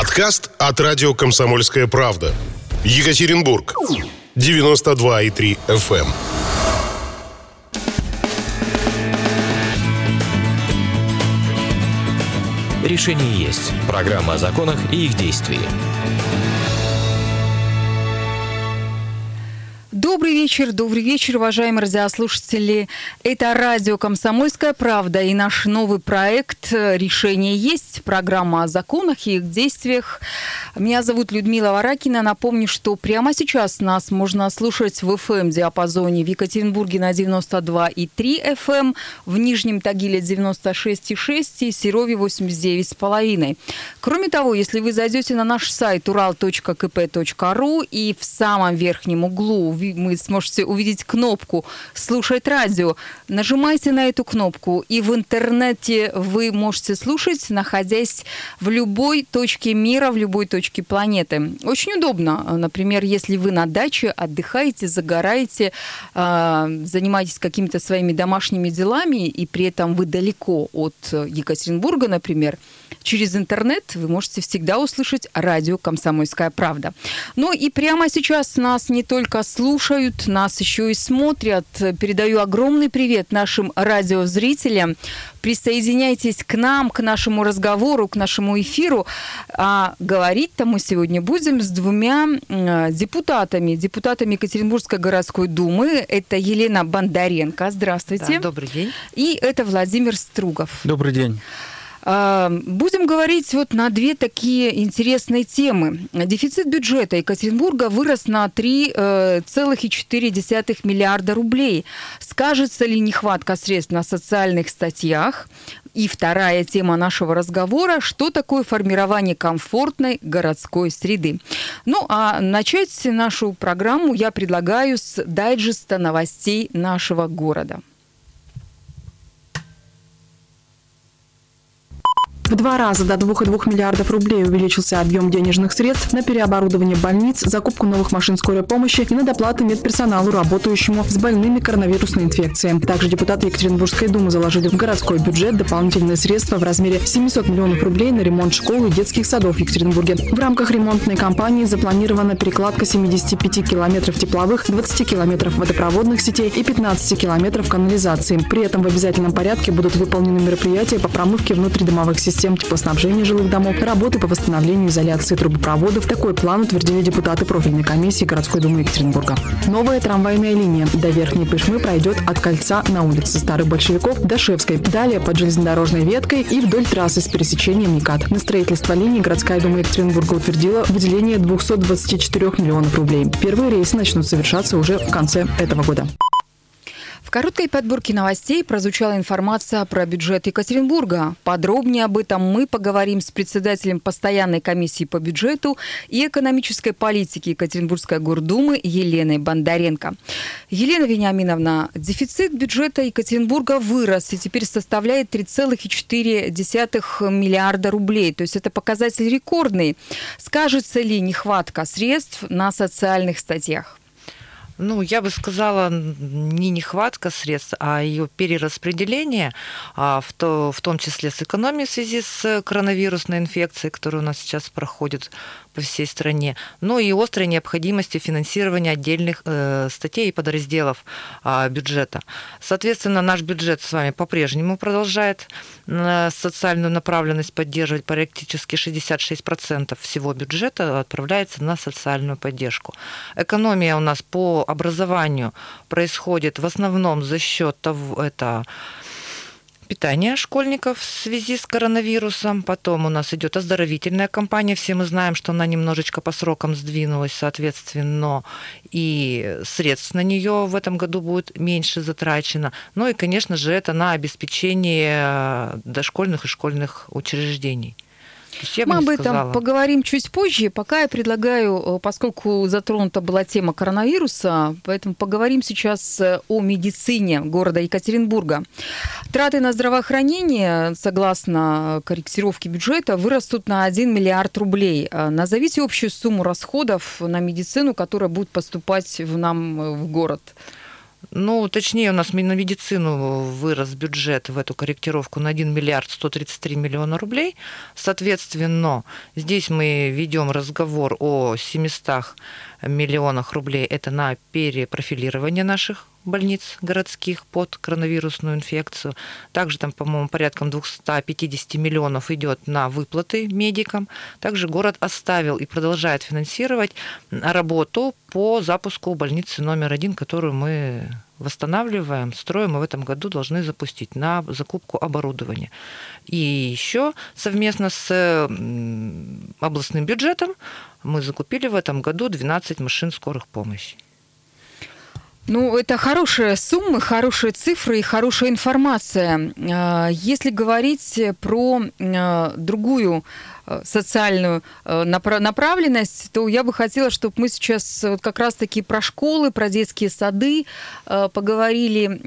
Подкаст от радио «Комсомольская правда». Екатеринбург. 92,3 FM. эм. Решение есть. Программа о законах и их действии. Добрый вечер, добрый вечер, уважаемые радиослушатели. Это радио «Комсомольская правда» и наш новый проект «Решение есть». Программа о законах и их действиях. Меня зовут Людмила Варакина. Напомню, что прямо сейчас нас можно слушать в FM-диапазоне в Екатеринбурге на 92,3 FM, эм, в Нижнем Тагиле 96,6 и Серове 89,5. Кроме того, если вы зайдете на наш сайт ural.kp.ru и в самом верхнем углу вы сможете увидеть кнопку «Слушать радио». Нажимайте на эту кнопку, и в интернете вы можете слушать, находясь в любой точке мира, в любой точке планеты. Очень удобно. Например, если вы на даче отдыхаете, загораете, а, занимаетесь какими-то своими домашними делами, и при этом вы далеко от Екатеринбурга, например, через интернет вы можете всегда услышать радио «Комсомольская правда». Ну и прямо сейчас нас не только слушают, нас еще и смотрят. Передаю огромный привет нашим радиозрителям. Присоединяйтесь к нам, к нашему разговору, к нашему эфиру. А говорить-то мы сегодня будем с двумя депутатами. Депутатами Екатеринбургской городской думы. Это Елена Бондаренко. Здравствуйте. Да, добрый день. И это Владимир Стругов. Добрый день. А, будем говорить вот на две такие интересные темы. Дефицит бюджета Екатеринбурга вырос на 3,4 э, миллиарда рублей. Скажется ли нехватка средств на социальных статьях? И вторая тема нашего разговора – что такое формирование комфортной городской среды. Ну, а начать нашу программу я предлагаю с дайджеста новостей нашего города. В два раза до 2,2 миллиардов рублей увеличился объем денежных средств на переоборудование больниц, закупку новых машин скорой помощи и на доплаты медперсоналу, работающему с больными коронавирусной инфекцией. Также депутаты Екатеринбургской думы заложили в городской бюджет дополнительные средства в размере 700 миллионов рублей на ремонт школ и детских садов в Екатеринбурге. В рамках ремонтной кампании запланирована перекладка 75 километров тепловых, 20 километров водопроводных сетей и 15 километров канализации. При этом в обязательном порядке будут выполнены мероприятия по промывке внутридомовых систем систем теплоснабжения жилых домов, работы по восстановлению изоляции трубопроводов. Такой план утвердили депутаты профильной комиссии городской думы Екатеринбурга. Новая трамвайная линия до Верхней Пышмы пройдет от кольца на улице Старых Большевиков до Шевской, далее под железнодорожной веткой и вдоль трассы с пересечением Никат. На строительство линии городская дума Екатеринбурга утвердила выделение 224 миллионов рублей. Первые рейсы начнут совершаться уже в конце этого года. В короткой подборке новостей прозвучала информация про бюджет Екатеринбурга. Подробнее об этом мы поговорим с председателем постоянной комиссии по бюджету и экономической политике Екатеринбургской гордумы Еленой Бондаренко. Елена Вениаминовна, дефицит бюджета Екатеринбурга вырос и теперь составляет 3,4 миллиарда рублей. То есть это показатель рекордный. Скажется ли нехватка средств на социальных статьях? Ну, я бы сказала, не нехватка средств, а ее перераспределение, а, в, то, в том числе с экономией в связи с коронавирусной инфекцией, которая у нас сейчас проходит по всей стране, но и острой необходимости финансирования отдельных э, статей и подразделов э, бюджета. Соответственно, наш бюджет с вами по-прежнему продолжает э, социальную направленность поддерживать. Практически 66% всего бюджета отправляется на социальную поддержку. Экономия у нас по образованию происходит в основном за счет того, это питания школьников в связи с коронавирусом. Потом у нас идет оздоровительная кампания. Все мы знаем, что она немножечко по срокам сдвинулась, соответственно, и средств на нее в этом году будет меньше затрачено. Ну и, конечно же, это на обеспечение дошкольных и школьных учреждений. Мы об этом сказала. поговорим чуть позже. Пока я предлагаю, э, поскольку затронута была тема коронавируса, поэтому поговорим сейчас э, о медицине города Екатеринбурга. Траты на здравоохранение, согласно корректировке бюджета, вырастут на 1 миллиард рублей. Э, назовите общую сумму расходов на медицину, которая будет поступать в нам в город. Ну, точнее, у нас на медицину вырос бюджет в эту корректировку на 1 миллиард 133 миллиона рублей. Соответственно, здесь мы ведем разговор о 700 миллионах рублей. Это на перепрофилирование наших больниц городских под коронавирусную инфекцию. Также там, по-моему, порядком 250 миллионов идет на выплаты медикам. Также город оставил и продолжает финансировать работу по запуску больницы номер один, которую мы восстанавливаем, строим и в этом году должны запустить на закупку оборудования. И еще совместно с областным бюджетом мы закупили в этом году 12 машин скорых помощи. Ну, это хорошая сумма, хорошие цифры и хорошая информация. А, если говорить про а, другую социальную э, направленность, то я бы хотела, чтобы мы сейчас вот как раз-таки про школы, про детские сады э, поговорили.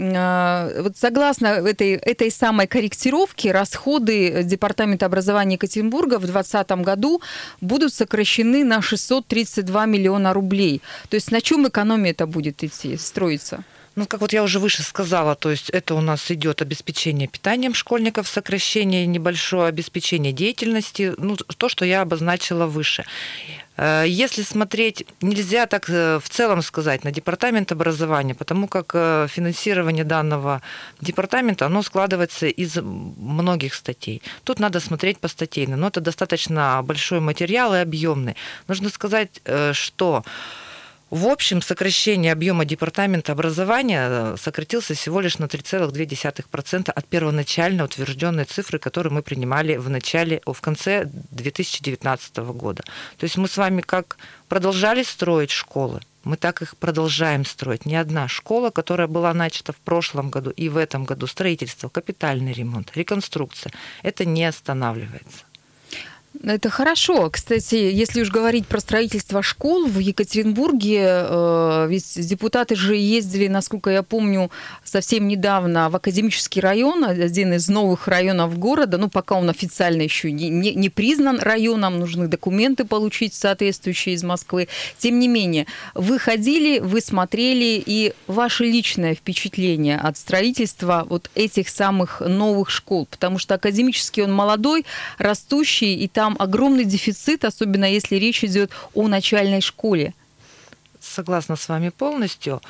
Вот согласно этой, этой самой корректировке, расходы Департамента образования Екатеринбурга в 2020 году будут сокращены на 632 миллиона рублей. То есть на чем экономия это будет идти, строиться? Ну, как вот я уже выше сказала, то есть это у нас идет обеспечение питанием школьников, сокращение небольшое, обеспечение деятельности, ну, то, что я обозначила выше. Э, если смотреть, нельзя так э, в целом сказать на департамент образования, потому как э, финансирование данного департамента, оно складывается из многих статей. Тут надо смотреть по статейно, но это достаточно большой материал и объемный. Нужно сказать, что в общем, сокращение объема департамента образования э, сократился всего лишь на 3,2% от первоначально утвержденной цифры, которую мы принимали в начале, в конце 2019 года. То есть мы с вами как продолжали строить школы, мы так их продолжаем строить. Ни одна школа, которая была начата в прошлом году и в этом году, строительство, капитальный ремонт, реконструкция, это не останавливается. Это хорошо. Кстати, если уж говорить про строительство школ в Екатеринбурге, э, ведь депутаты же ездили, насколько я помню, совсем недавно в академический район, один из новых районов города, ну, пока он официально еще не, не, не признан районом, нужны документы получить соответствующие из Москвы. Тем не менее, вы ходили, вы смотрели, и ваше личное впечатление от строительства вот этих самых новых школ, потому что академический он молодой, растущий, и там там огромный дефицит, особенно если речь идет о начальной школе. Согласна с вами полностью.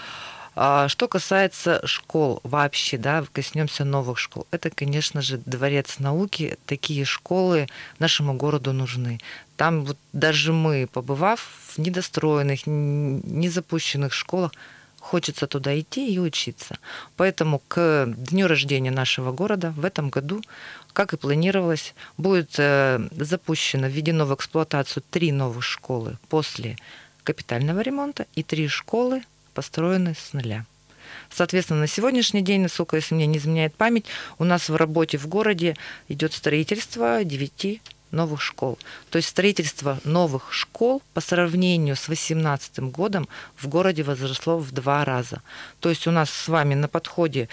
А, что касается школ вообще, да, коснемся новых школ. Это, конечно же, дворец науки. Такие школы нашему городу нужны. Там вот даже мы, побывав в недостроенных, незапущенных школах, хочется туда идти и учиться. Поэтому к дню рождения нашего города в этом году как и планировалось, будет э, запущено, введено в эксплуатацию три новых школы после капитального ремонта и три школы построены с нуля. Соответственно, на сегодняшний день, насколько если мне не изменяет память, у нас в работе в городе идет строительство девяти новых школ. То есть строительство новых школ по сравнению с 2018 годом в городе возросло в два раза. То есть у нас с вами на подходе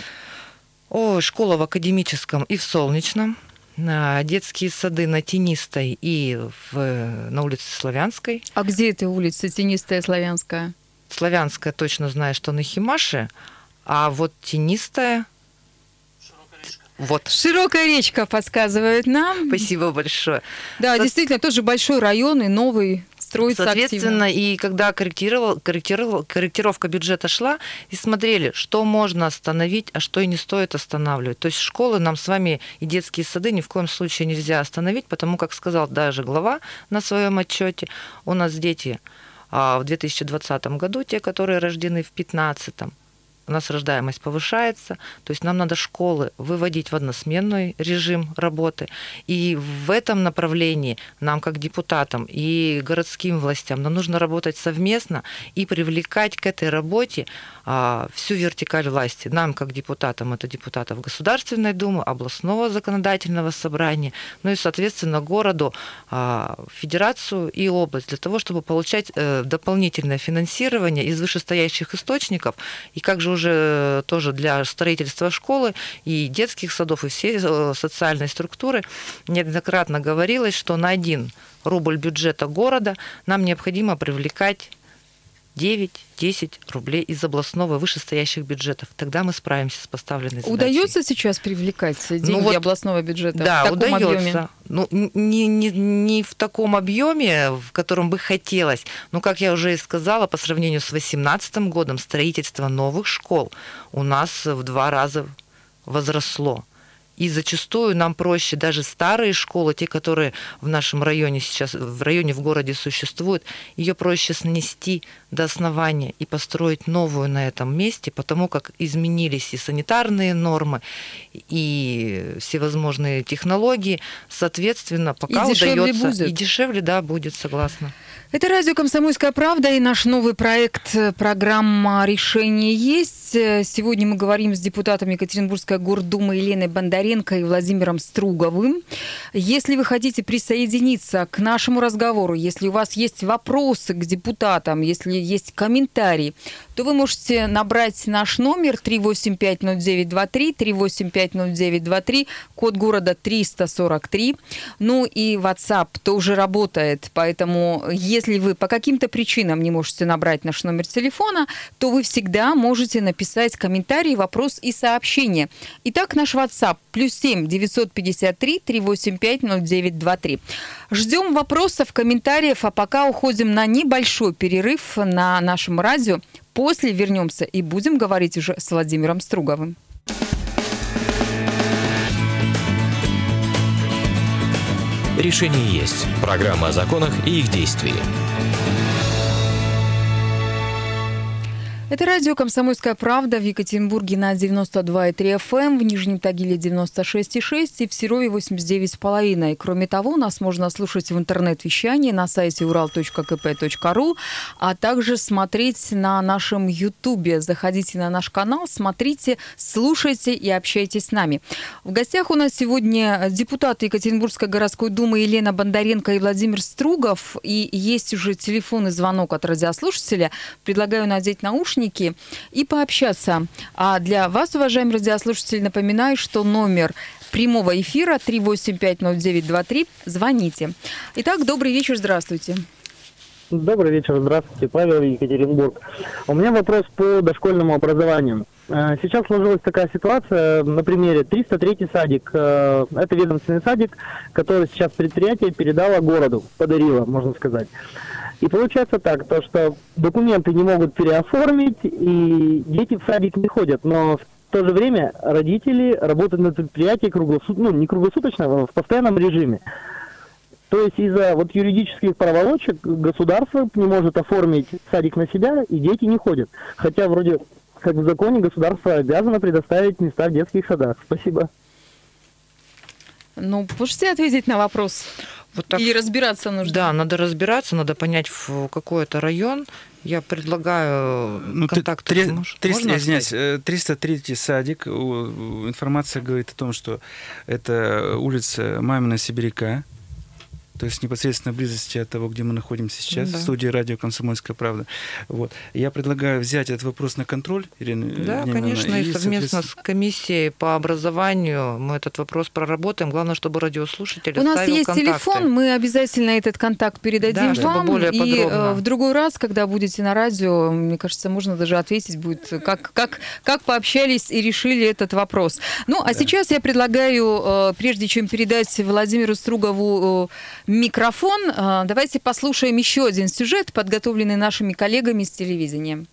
о, школа в академическом и в Солнечном, детские сады на Тенистой и в, на улице Славянской. А где эта улица Тенистая, Славянская? Славянская точно знаю, что на Химаше, а вот Тенистая вот. Широкая речка подсказывает нам. Спасибо большое. Да, Со... действительно, тоже большой район и новый строится Соответственно, активно. и когда корректировал, корректировал, корректировка бюджета шла, и смотрели, что можно остановить, а что и не стоит останавливать. То есть школы нам с вами и детские сады ни в коем случае нельзя остановить, потому как сказал даже глава на своем отчете, у нас дети а, в 2020 году, те, которые рождены в 2015, у нас рождаемость повышается, то есть нам надо школы выводить в односменный режим работы. И в этом направлении нам, как депутатам и городским властям, нам нужно работать совместно и привлекать к этой работе всю вертикаль власти. Нам, как депутатам, это депутатов Государственной Думы, областного законодательного собрания, ну и, соответственно, городу, а, федерацию и область, для того, чтобы получать э, дополнительное финансирование из вышестоящих источников, и как же уже тоже для строительства школы и детских садов, и всей э, социальной структуры неоднократно говорилось, что на один рубль бюджета города нам необходимо привлекать 9-10 рублей из областного вышестоящих бюджетов. Тогда мы справимся с поставленной задачей. Удается сейчас привлекать деньги ну, вот, областного бюджета да, в таком удается. объеме? Ну, не, не, не в таком объеме, в котором бы хотелось. Но, как я уже и сказала, по сравнению с 2018 годом строительство новых школ у нас в два раза возросло. И зачастую нам проще даже старые школы, те, которые в нашем районе сейчас, в районе в городе существуют, ее проще снести до основания и построить новую на этом месте, потому как изменились и санитарные нормы, и всевозможные технологии. Соответственно, пока и удается... И дешевле, да, будет, согласна. Это радио «Комсомольская правда» и наш новый проект э, программа «Решение есть». Э, сегодня мы говорим с депутатами Екатеринбургской гордумы Еленой Бондаренко и Владимиром Струговым. Если вы хотите присоединиться к нашему разговору, если у вас есть вопросы к депутатам, если есть комментарии, то вы можете набрать наш номер 3850923, 3850923, код города 343. Ну и WhatsApp тоже работает, поэтому если вы по каким-то причинам не можете набрать наш номер телефона, то вы всегда можете написать комментарий, вопрос и сообщение. Итак, наш WhatsApp плюс 7 953 385 0923. Ждем вопросов, комментариев, а пока уходим на небольшой перерыв на нашем радио. После вернемся и будем говорить уже с Владимиром Струговым. Решение есть. Программа о законах и их действии. Это радио «Комсомольская правда» в Екатеринбурге на 92,3 FM, эм, в Нижнем Тагиле 96,6 и в Серове 89,5. И кроме того, нас можно слушать в интернет-вещании на сайте ural.kp.ru, а также смотреть на нашем ютубе. Заходите на наш канал, смотрите, слушайте и общайтесь с нами. В гостях у нас сегодня депутаты Екатеринбургской городской думы Елена Бондаренко и Владимир Стругов. И есть уже телефонный звонок от радиослушателя. Предлагаю надеть наушники наушники и пообщаться. А для вас, уважаемые радиослушатели, напоминаю, что номер прямого эфира 3850923. Звоните. Итак, добрый вечер, здравствуйте. Добрый вечер, здравствуйте, Павел Екатеринбург. У меня вопрос по дошкольному образованию. Э, сейчас сложилась такая ситуация, на примере 303 садик, э, это ведомственный садик, который сейчас предприятие передало городу, подарило, можно сказать. И получается так, то что документы не могут переоформить, и дети в садик не ходят, но в то же время родители работают на предприятии круглосуточно, ну не круглосуточно, а в постоянном режиме. То есть из-за вот юридических проволочек государство не может оформить садик на себя, и дети не ходят. Хотя вроде как в законе государство обязано предоставить места в детских садах. Спасибо. Ну, можете ответить на вопрос? Вот так, Или разбираться нужно? Да, надо разбираться, надо понять, в какой это район. Я предлагаю ну, контакт. 300, извиняюсь, 303 э, садик. Информация говорит о том, что это улица Мамина Сибиряка то есть непосредственно близости от того, где мы находимся сейчас, да. в студии радио «Комсомольская правда». Вот. Я предлагаю взять этот вопрос на контроль, Ирина Да, Ирина конечно, и, и совместно с комиссией по образованию мы этот вопрос проработаем. Главное, чтобы радиослушатель У нас есть контакты. телефон, мы обязательно этот контакт передадим да, вам. Более и э, подробно. в другой раз, когда будете на радио, мне кажется, можно даже ответить будет, как, как, как пообщались и решили этот вопрос. Ну, а да. сейчас я предлагаю, э, прежде чем передать Владимиру Стругову э, микрофон. А, давайте послушаем еще один сюжет, подготовленный нашими коллегами с телевидения.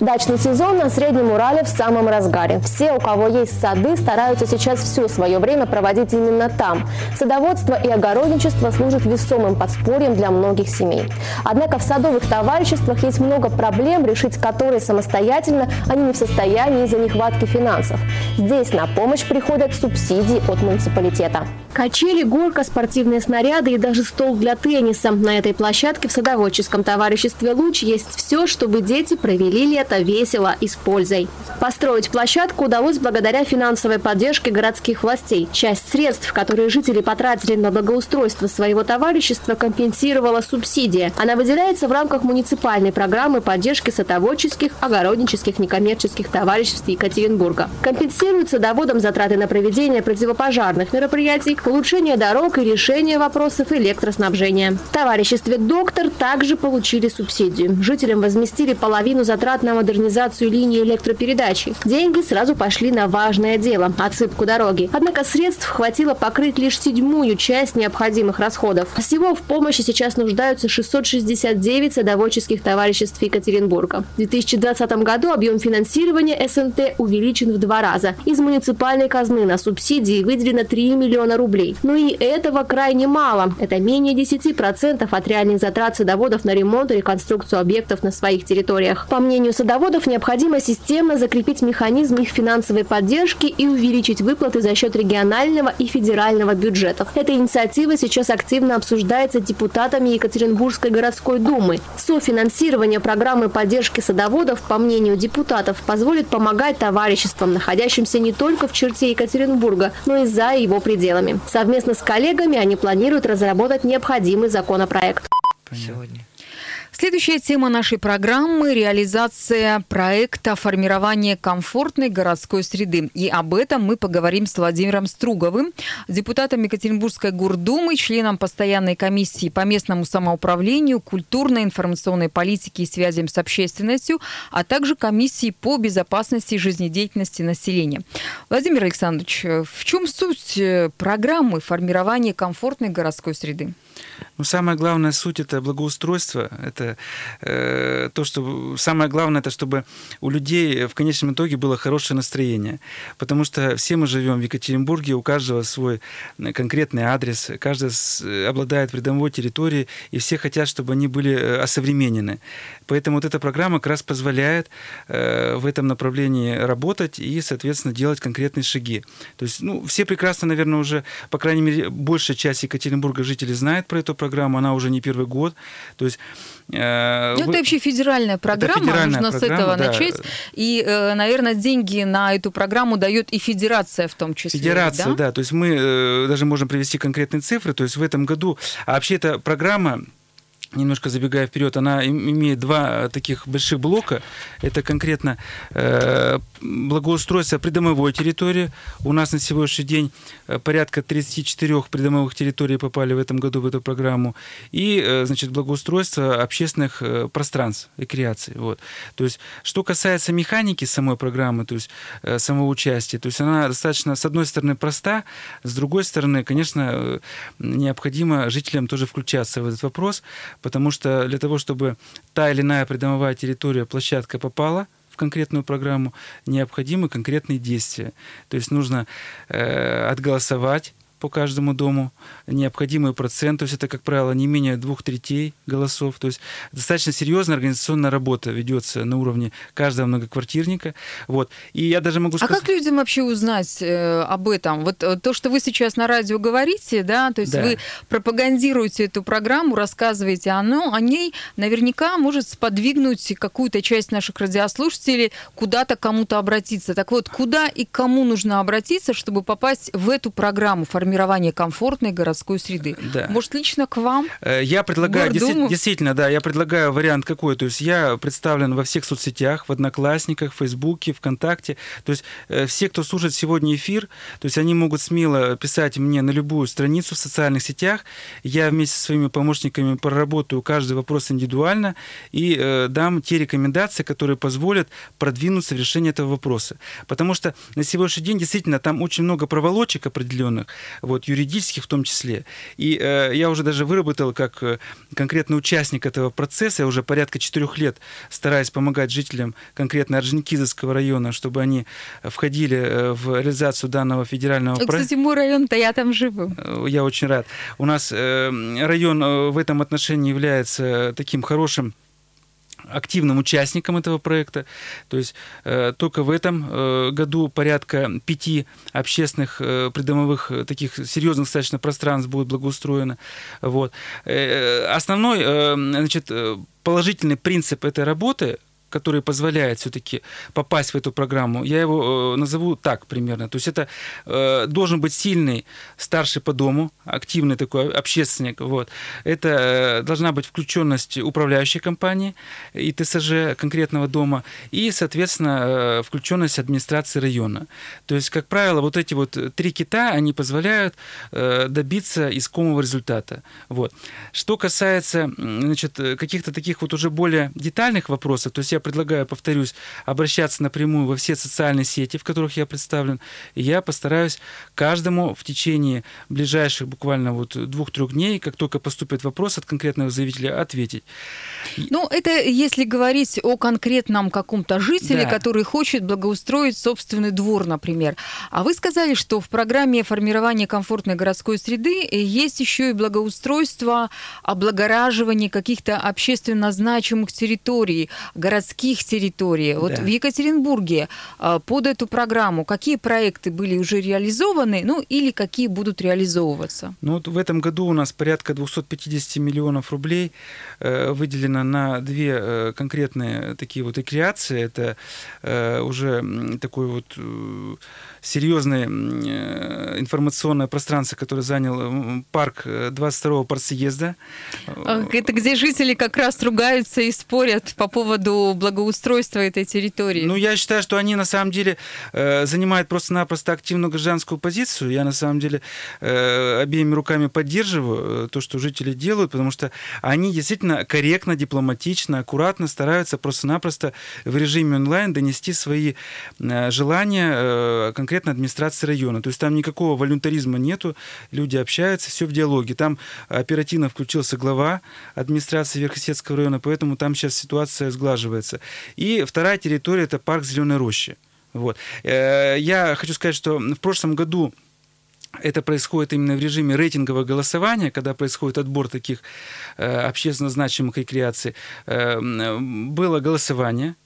Дачный сезон на Среднем Урале в самом разгаре. Все, у кого есть сады, стараются сейчас все свое время проводить именно там. Садоводство и огородничество служат весомым подспорьем для многих семей. Однако в садовых товариществах есть много проблем, решить которые самостоятельно они не в состоянии из-за нехватки финансов. Здесь на помощь приходят субсидии от муниципалитета. Качели, горка, спортивные снаряды и даже стол для тенниса. На этой площадке в садоводческом товариществе «Луч» есть все, чтобы дети провели лето весело и с пользой. Построить площадку удалось благодаря финансовой поддержке городских властей. Часть средств, которые жители потратили на благоустройство своего товарищества, компенсировала субсидия. Она выделяется в рамках муниципальной программы поддержки садоводческих, огороднических, некоммерческих товариществ Екатеринбурга. Компенсируются доводом затраты на проведение противопожарных мероприятий, улучшение дорог и решение вопросов электроснабжения. В товариществе «Доктор» также получили субсидию. Жителям возместили половину затрат на модернизацию линии электропередачи. Деньги сразу пошли на важное дело – отсыпку дороги. Однако средств хватило покрыть лишь седьмую часть необходимых расходов. Всего в помощи сейчас нуждаются 669 садоводческих товариществ Екатеринбурга. В 2020 году объем финансирования СНТ увеличен в два раза. Из муниципальной казны на субсидии выделено 3 миллиона рублей. Но и этого крайне мало. Это менее 10% от реальных затрат садоводов на ремонт и реконструкцию объектов на своих территориях. По мнению садоводов, необходимо системно закрепить механизм их финансовой поддержки и увеличить выплаты за счет регионального и федерального бюджетов. Эта инициатива сейчас активно обсуждается депутатами Екатеринбургской городской думы. Софинансирование программы поддержки садоводов, по мнению депутатов, позволит помогать товариществам, находящимся не только в черте Екатеринбурга, но и за его пределами. Совместно с коллегами они планируют разработать необходимый законопроект. Сегодня. Следующая тема нашей программы – реализация проекта формирования комфортной городской среды. И об этом мы поговорим с Владимиром Струговым, депутатом Екатеринбургской гордумы, членом постоянной комиссии по местному самоуправлению, культурной информационной политике и связям с общественностью, а также комиссии по безопасности и жизнедеятельности населения. Владимир Александрович, в чем суть э, программы формирования комфортной городской среды? Ну, самая главная суть это благоустройство. Это э, то, что самое главное, это чтобы у людей в конечном итоге было хорошее настроение. Потому что все мы живем в Екатеринбурге, у каждого свой конкретный адрес, каждый обладает придомовой территорией, и все хотят, чтобы они были э, осовременены. Поэтому вот эта программа как раз позволяет э, в этом направлении работать и, соответственно, делать конкретные шаги. То есть, ну, все прекрасно, наверное, уже, по крайней мере, большая часть Екатеринбурга жителей знает про эту программу, она уже не первый год. То есть э, ну, это вообще федеральная программа, федеральная нужно программа, с этого да. начать. И, э, наверное, деньги на эту программу дает и федерация в том числе. Федерация, да, да то есть мы э, даже можем привести конкретные цифры. То есть в этом году, а вообще эта программа немножко забегая вперед, она имеет два таких больших блока. Это конкретно э, благоустройство придомовой территории. У нас на сегодняшний день э, порядка 34 придомовых территорий попали в этом году в эту программу. И, э, значит, благоустройство общественных э, пространств, рекреации. Вот. То есть, что касается механики самой программы, то есть э, самого участия, то есть она достаточно, с одной стороны, проста, с другой стороны, конечно, э, необходимо жителям тоже включаться в этот вопрос, потому что для того, чтобы та или иная придомовая территория, площадка попала в конкретную программу, необходимы конкретные действия. То есть нужно э, отголосовать по каждому дому, необходимый процент, то есть это, как правило, не менее двух третей голосов, то есть достаточно серьезная организационная работа ведется на уровне каждого многоквартирника, вот. И я даже могу сказать... А как людям вообще узнать э, об этом? Вот э, то, что вы сейчас на радио говорите, да, то есть да. вы пропагандируете эту программу, рассказываете о, ну, о ней, наверняка может сподвигнуть какую-то часть наших радиослушателей куда-то кому-то обратиться. Так вот, куда и кому нужно обратиться, чтобы попасть в эту программу формирования формирования комфортной городской среды. Да. Может, лично к вам? Э, я предлагаю, действительно, действительно, да, я предлагаю вариант какой. То есть я представлен во всех соцсетях, в Одноклассниках, в Фейсбуке, ВКонтакте. То есть э, все, кто слушает сегодня эфир, то есть они могут смело писать мне на любую страницу в социальных сетях. Я вместе со своими помощниками проработаю каждый вопрос индивидуально и э, дам те рекомендации, которые позволят продвинуться в решении этого вопроса. Потому что на сегодняшний день действительно там очень много проволочек определенных, вот, юридических в том числе. И э, я уже даже выработал как э, конкретный участник этого процесса, я уже порядка четырех лет стараюсь помогать жителям конкретно Орджоникидзевского района, чтобы они входили э, в реализацию данного федерального проекта. Кстати, мой район-то я там живу. Э, я очень рад. У нас э, район э, в этом отношении является таким хорошим активным участником этого проекта. То есть э, только в этом э, году порядка пяти общественных э, придомовых э, таких серьезных достаточно пространств будет благоустроено. Вот. Э, основной э, значит, э, положительный принцип этой работы который позволяет все-таки попасть в эту программу, я его э, назову так примерно. То есть это э, должен быть сильный старший по дому, активный такой общественник. Вот. Это э, должна быть включенность управляющей компании и ТСЖ конкретного дома, и, соответственно, э, включенность администрации района. То есть, как правило, вот эти вот три кита, они позволяют э, добиться искомого результата. Вот. Что касается значит, каких-то таких вот уже более детальных вопросов, то есть я предлагаю, повторюсь, обращаться напрямую во все социальные сети, в которых я представлен, и я постараюсь каждому в течение ближайших буквально вот двух-трех дней, как только поступит вопрос от конкретного заявителя, ответить. Ну, это если говорить о конкретном каком-то жителе, Да. который хочет благоустроить собственный двор, например. А вы сказали, что в программе формирования комфортной городской среды есть еще и благоустройство, облагораживание каких-то общественно значимых территорий, городских территорий. Вот Да. в Екатеринбурге а, под эту программу какие проекты были уже реализованы, ну или какие будут реализовываться? Ну вот в этом году у нас порядка 250 миллионов рублей э, выделено на две э, конкретные такие вот рекреации. Это э, уже такой вот серьезное э, информационное пространство, которое занял м, парк э, 22-го партсъезда. А, Это где жители как раз ругаются и спорят по поводу благоустройства этой территории. Ну, я считаю, что они на самом деле э, занимают просто-напросто активную гражданскую позицию. Я на самом деле э, обеими руками поддерживаю э, то, что жители делают, потому что они действительно корректно, дипломатично, аккуратно стараются просто-напросто в режиме онлайн донести свои э, желания э, конкретно администрации района. То есть там никакого волюнтаризма нету, люди общаются, все в диалоге. Там оперативно включился глава администрации Верхосетского района, поэтому там сейчас ситуация сглаживается. И вторая территория – это парк Зеленой рощи. Вот. Э, Я хочу сказать, что в прошлом году это происходит именно в режиме рейтингового голосования, когда происходит отбор таких э, общественно значимых рекреаций. Э, Было голосование.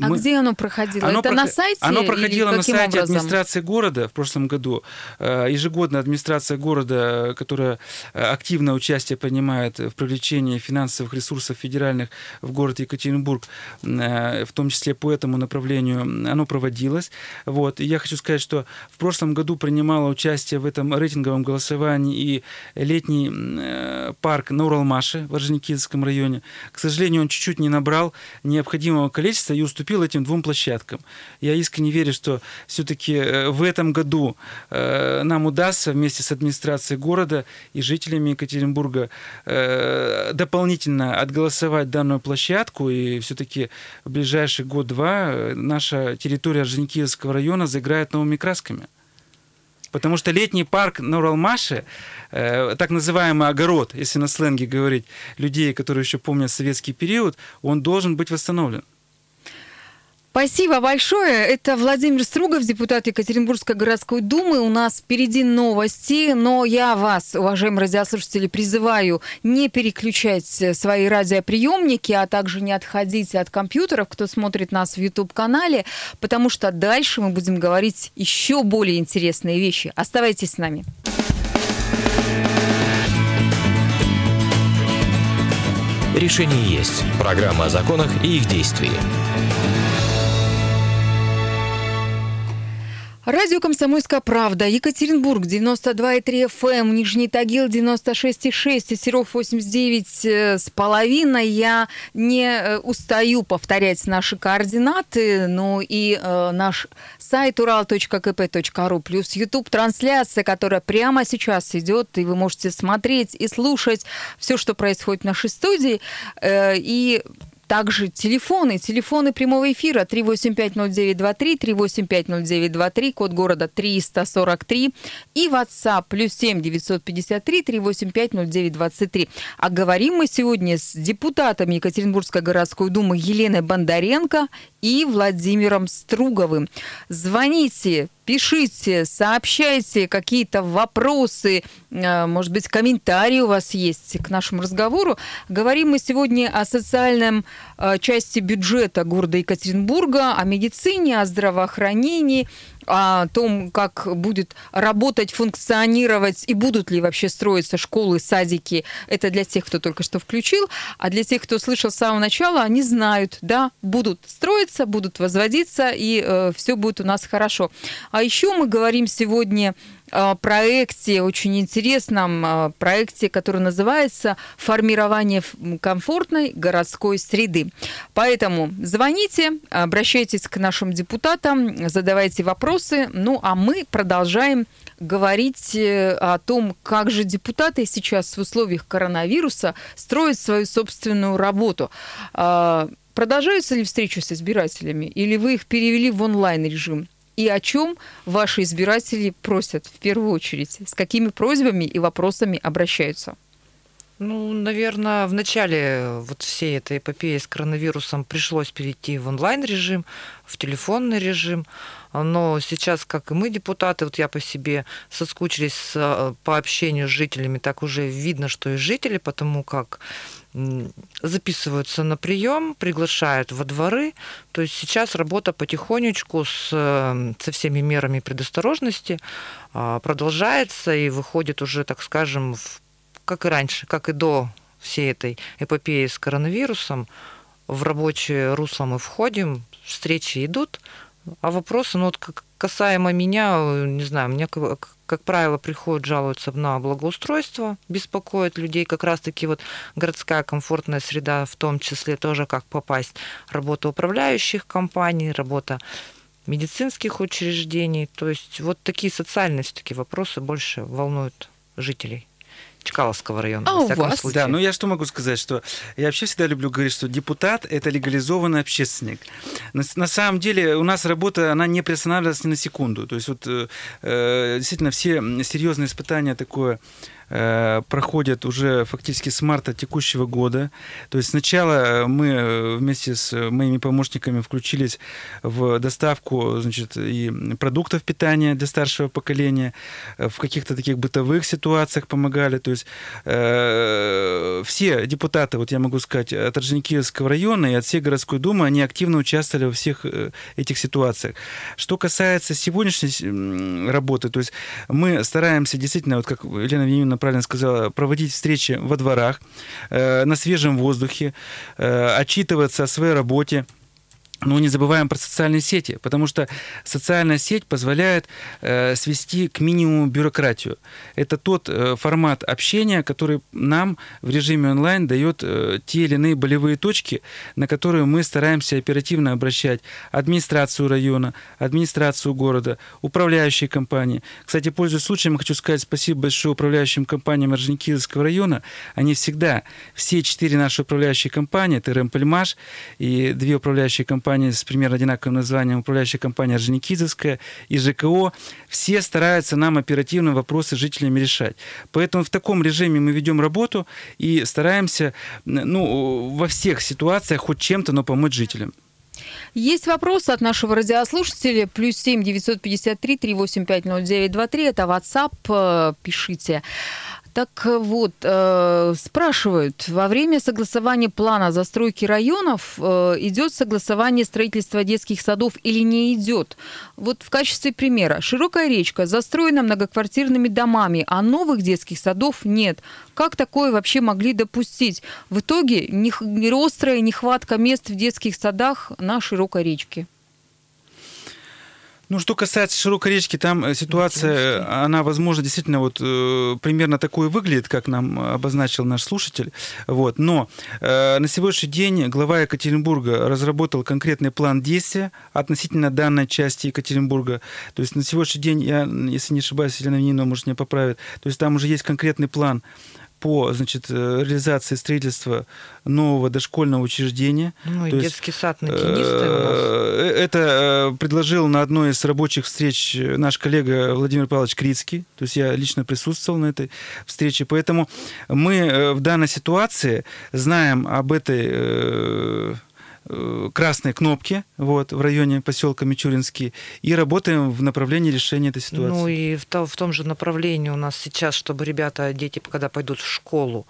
А Мы- где оно проходило? оно Это проход- на сайте? Оно проходило на сайте образом? администрации города в прошлом году. Э, Ежегодно администрация города, которая э, активное участие принимает в привлечении финансовых ресурсов федеральных в город Екатеринбург, э, в том числе по этому направлению, оно проводилось. Вот. И я хочу сказать, что в прошлом году принимало участие в этом рейтинговом голосовании и летний парк на Уралмаше в Орджоникидзевском районе. К сожалению, он чуть-чуть не набрал необходимого количества и уступил этим двум площадкам. Я искренне верю, что все-таки в этом году э, нам удастся вместе с администрацией города и жителями Екатеринбурга э, дополнительно отголосовать данную площадку, и все-таки в ближайший год-два э, наша территория Орджоникидзевского района заиграет новыми красками. Потому что летний парк на Уралмаше, э, так называемый огород, если на сленге говорить, людей, которые еще помнят советский период, он должен быть восстановлен. Спасибо большое. Это Владимир Стругов, депутат Екатеринбургской городской думы. У нас впереди новости, но я вас, уважаемые радиослушатели, призываю не переключать свои радиоприемники, а также не отходить от компьютеров, кто смотрит нас в YouTube-канале, потому что дальше мы будем говорить еще более интересные вещи. Оставайтесь с нами. Решение есть. Программа о законах и их действии. Радио «Комсомольская правда», Екатеринбург, 92,3 FM, Нижний Тагил, 96,6, и Серов, 89 э, с половиной. Я не э, устаю повторять наши координаты, ну и э, наш сайт ural.kp.ru, плюс YouTube-трансляция, которая прямо сейчас идет, и вы можете смотреть и слушать все, что происходит в нашей студии. Э, и также телефоны, телефоны прямого эфира 3850923, 3850923, код города 343 и WhatsApp плюс 7 953 3850923. А говорим мы сегодня с депутатами Екатеринбургской городской думы Еленой Бондаренко и Владимиром Струговым. Звоните, пишите, сообщайте какие-то вопросы, э, может быть, комментарии у вас есть к нашему разговору. Говорим мы сегодня о социальном э, части бюджета города Екатеринбурга, о медицине, о здравоохранении, о том, как будет работать, функционировать и будут ли вообще строиться школы, садики. Это для тех, кто только что включил. А для тех, кто слышал с самого начала, они знают, да, будут строиться, будут возводиться, и э, все будет у нас хорошо. А еще мы говорим сегодня проекте, очень интересном проекте, который называется «Формирование комфортной городской среды». Поэтому звоните, обращайтесь к нашим депутатам, задавайте вопросы. Ну, а мы продолжаем говорить э, о том, как же депутаты сейчас в условиях коронавируса строят свою собственную работу. А, продолжаются ли встречи с избирателями или вы их перевели в онлайн-режим? И о чем ваши избиратели просят в первую очередь? С какими просьбами и вопросами обращаются? Ну, наверное, в начале вот всей этой эпопеи с коронавирусом пришлось перейти в онлайн-режим, в телефонный режим. Но сейчас, как и мы, депутаты, вот я по себе соскучились э, по общению с жителями, так уже видно, что и жители, потому как записываются на прием, приглашают во дворы. То есть сейчас работа потихонечку с, эм, со всеми мерами предосторожности а, продолжается и выходит уже, так скажем, в, как и раньше, как и до всей этой эпопеи с коронавирусом. В рабочее русло мы входим, встречи идут, а вопросы, ну вот как касаемо меня, не знаю, мне как правило, приходят, жалуются на благоустройство, беспокоят людей, как раз-таки вот городская комфортная среда, в том числе тоже как попасть, работа управляющих компаний, работа медицинских учреждений. То есть вот такие социальные все-таки вопросы больше волнуют жителей. Чкаловского района. А у вас? Случае. Да, ну я что могу сказать, что я вообще всегда люблю говорить, что депутат – это легализованный общественник. На, на самом деле у нас работа, она не приостанавливалась ни на секунду. То есть вот э, э действительно все серьезные испытания такое проходят уже фактически с марта текущего года. То есть сначала мы э, вместе с моими помощниками включились в доставку значит, и продуктов питания для старшего поколения, э, в каких-то таких бытовых ситуациях помогали. То есть э, все депутаты, вот я могу сказать, от Орджоникидзевского района и от всей городской думы, они активно участвовали во всех этих ситуациях. Что касается сегодняшней работы, то есть мы стараемся действительно, вот как Елена Вениаминовна Анна правильно сказала, проводить встречи во дворах, э, на свежем воздухе, э, отчитываться о своей работе, но не забываем про социальные сети, потому что социальная сеть позволяет э, свести к минимуму бюрократию. Это тот э, формат общения, который нам в режиме онлайн дает э, те или иные болевые точки, на которые мы стараемся оперативно обращать администрацию района, администрацию города, управляющие компании. Кстати, пользуясь случаем, хочу сказать спасибо большое управляющим компаниям Орджоникидзевского района. Они всегда, все четыре наши управляющие компании, это РМПЛьмаш и две управляющие компании компания с примерно одинаковым названием, управляющая компания Орджоникидзевская и ЖКО, все стараются нам оперативно вопросы жителями решать. Поэтому в таком режиме мы ведем работу и стараемся ну, во всех ситуациях хоть чем-то, но помочь жителям. Есть вопрос от нашего радиослушателя. Плюс семь девятьсот пятьдесят три три восемь пять ноль девять два три. Это WhatsApp. Э, пишите. Так вот, э, спрашивают, во время согласования плана застройки районов э, идет согласование строительства детских садов или не идет? Вот в качестве примера. Широкая речка застроена многоквартирными домами, а новых детских садов нет. Как такое вообще могли допустить? В итоге не, острая нехватка мест в детских садах на широкой речке. Ну, что касается широкой речки, там э, ситуация, она, возможно, действительно вот э, примерно такой выглядит, как нам обозначил наш слушатель. Вот. Но э, на сегодняшний день глава Екатеринбурга разработал конкретный план действия относительно данной части Екатеринбурга. То есть на сегодняшний день, я, если не ошибаюсь, Елена Винина, может, меня поправит, то есть там уже есть конкретный план по значит, э, реализации строительства нового дошкольного учреждения. Ну и То детский есть, сад на Тенистой у нас. Э, это предложил на одной из рабочих встреч наш коллега Владимир Павлович Крицкий. То есть я лично присутствовал на этой встрече. Поэтому мы в данной ситуации знаем об этой Э, красные кнопки вот, в районе поселка Мичуринский и работаем в направлении решения этой ситуации. Ну и в, то, в том же направлении у нас сейчас, чтобы ребята, дети, когда пойдут в школу,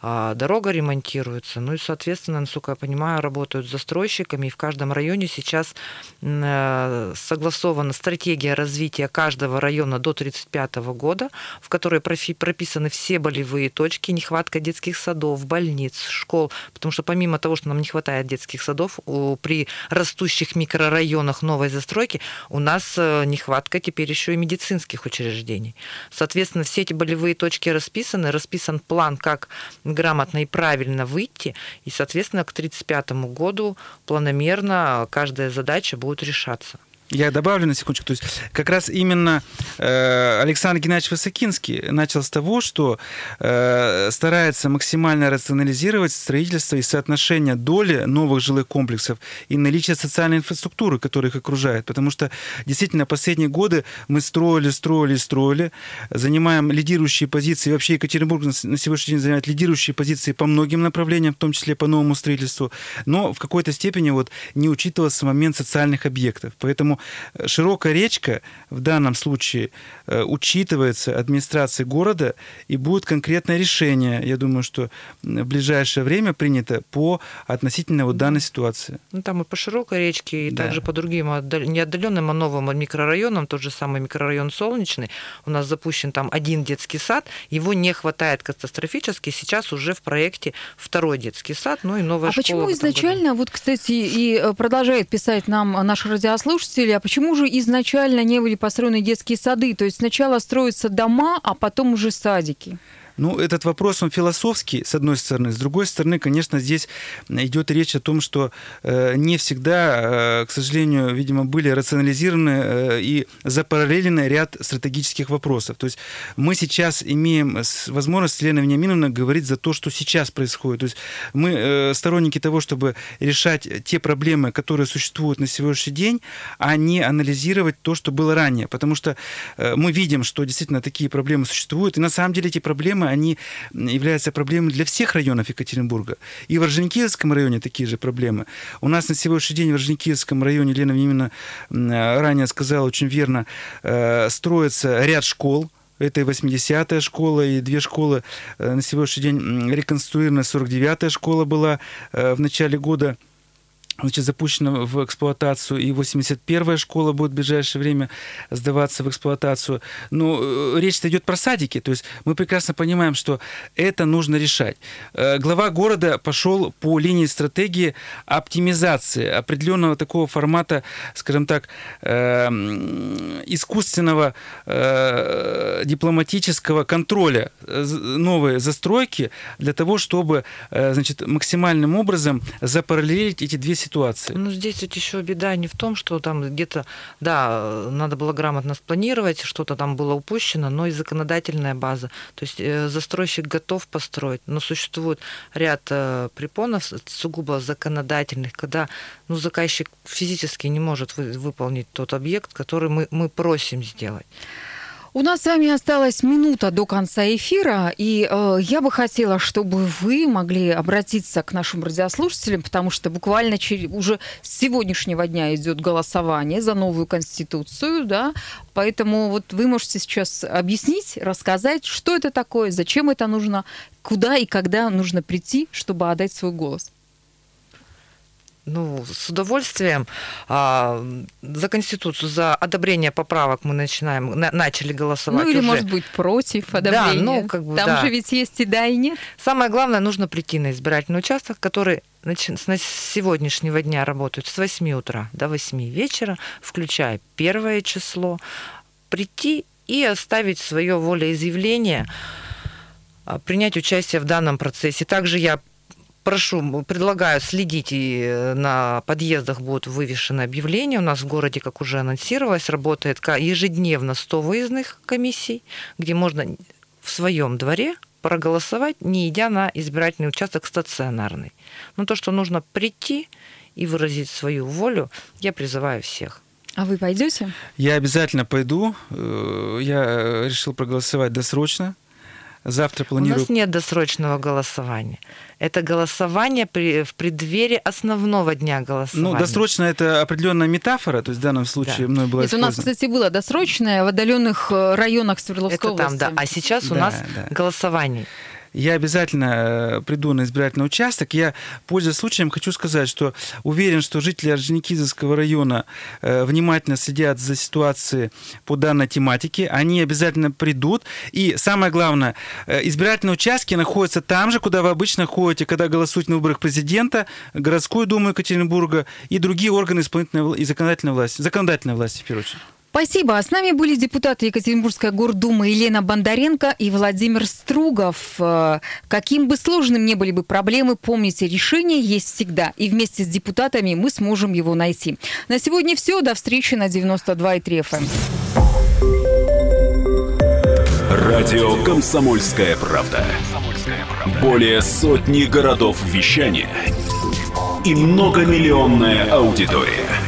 а, дорога ремонтируется. Ну и, соответственно, насколько я понимаю, работают с застройщиками. И в каждом районе сейчас э, согласована стратегия развития каждого района до 1935 года, в которой прописаны все болевые точки, нехватка детских садов, больниц, школ. Потому что помимо того, что нам не хватает детских садов, при растущих микрорайонах новой застройки у нас э, нехватка теперь еще и медицинских учреждений. Соответственно, все эти болевые точки расписаны, расписан план, как грамотно и правильно выйти, и, соответственно, к 1935 году планомерно каждая задача будет решаться. Я добавлю на секундочку. То есть как раз именно э, Александр Геннадьевич Высокинский начал с того, что э, старается максимально рационализировать строительство и соотношение доли новых жилых комплексов и наличие социальной инфраструктуры, которая их окружает. Потому что действительно последние годы мы строили, строили, строили, занимаем лидирующие позиции. Вообще Екатеринбург на сегодняшний день занимает лидирующие позиции по многим направлениям, в том числе по новому строительству. Но в какой-то степени вот не учитывался момент социальных объектов. Поэтому широкая речка в данном случае э, учитывается администрацией города и будет конкретное решение, я думаю, что в ближайшее время принято по относительно вот данной ситуации. Ну, там и по широкой речке, и да. также по другим неотдаленным, а новым микрорайонам, тот же самый микрорайон Солнечный, у нас запущен там один детский сад, его не хватает катастрофически, сейчас уже в проекте второй детский сад, ну и новая а школа. А почему изначально, вот, кстати, и э, продолжает писать нам наш радиослушатель, говорили, а почему же изначально не были построены детские сады? То есть сначала строятся дома, а потом уже садики. Ну, этот вопрос, он философский, с одной стороны. С другой стороны, конечно, здесь идет речь о том, что э, не всегда, э, к сожалению, видимо, были рационализированы э, и запараллелены ряд стратегических вопросов. То есть мы сейчас имеем возможность, Елена Вениаминовна, говорить за то, что сейчас происходит. То есть мы сторонники того, чтобы решать те проблемы, которые существуют на сегодняшний день, а не анализировать то, что было ранее. Потому что мы видим, что действительно такие проблемы существуют. И на самом деле эти проблемы, они являются проблемой для всех районов Екатеринбурга. И в Орджоникидзевском районе такие же проблемы. У нас на сегодняшний день в Орджоникидзевском районе, Лена именно ранее сказала очень верно, э, строится ряд школ, это и 80-я школа, и две школы э, на сегодняшний день реконструированы. 49-я школа была э, в начале года значит, запущена в эксплуатацию, и 81-я школа будет в ближайшее время сдаваться в эксплуатацию. Но э, речь идет про садики, то есть мы прекрасно понимаем, что это нужно решать. Э, глава города пошел по линии стратегии оптимизации определенного такого формата, скажем так, э, искусственного дипломатического контроля новой застройки для того, чтобы значит, максимальным образом запараллелить эти две ситуации ситуации. Ну, здесь ведь еще беда не в том, что там где-то, да, надо было грамотно спланировать, что-то там было упущено, но и законодательная база. То есть э, застройщик готов построить, но существует ряд э, препонов сугубо законодательных, когда ну, заказчик физически не может выполнить тот объект, который мы, мы просим сделать. У нас с вами осталась минута до конца эфира, и э, я бы хотела, чтобы вы могли обратиться к нашим радиослушателям, потому что буквально через, уже с сегодняшнего дня идет голосование за новую конституцию, да, поэтому вот вы можете сейчас объяснить, рассказать, что это такое, зачем это нужно, куда и когда нужно прийти, чтобы отдать свой голос ну, с удовольствием. А, за Конституцию, за одобрение поправок мы начинаем, на, начали голосовать. Ну или, уже. может быть, против одобрения. Да, ну, как бы, Там да. же ведь есть и да, и нет. Самое главное, нужно прийти на избирательный участок, который с сегодняшнего дня работает с 8 утра до 8 вечера, включая первое число, прийти и оставить свое волеизъявление, а, принять участие в данном процессе. Также я прошу, предлагаю следить, и э, на подъездах будут вывешены объявления. У нас в городе, как уже анонсировалось, работает ежедневно 100 выездных комиссий, где можно в своем дворе проголосовать, не идя на избирательный участок стационарный. Но то, что нужно прийти и выразить свою волю, я призываю всех. А вы пойдете? Я обязательно пойду. Э, я решил проголосовать досрочно. Завтра планирую... У нас нет досрочного голосования. Это голосование при, в преддверии основного дня голосования. Ну, досрочно это определенная метафора, то есть в данном случае да. мной была Это у нас, кстати, было досрочное в отдаленных э, районах Свердловской это области. там, да. А сейчас да, у нас да. голосование. Я обязательно э, приду на избирательный участок. Я, пользуясь случаем, хочу сказать, что уверен, что жители Орджоникидзевского района э, внимательно следят за ситуацией по данной тематике. Они обязательно придут. И самое главное, э, избирательные участки находятся там же, куда вы обычно ходите, когда голосуете на выборах президента, городскую думу Екатеринбурга и другие органы исполнительной и законодательной власти. Законодательной власти, в первую очередь. Спасибо. С нами были депутаты Екатеринбургской гордумы Елена Бондаренко и Владимир Стругов. Э, каким бы сложным ни были бы проблемы, помните, решение есть всегда. И вместе с депутатами мы сможем его найти. На сегодня все. До встречи на 92,3 FM. Эм. Радио «Комсомольская правда». Более сотни городов вещания и многомиллионная аудитория.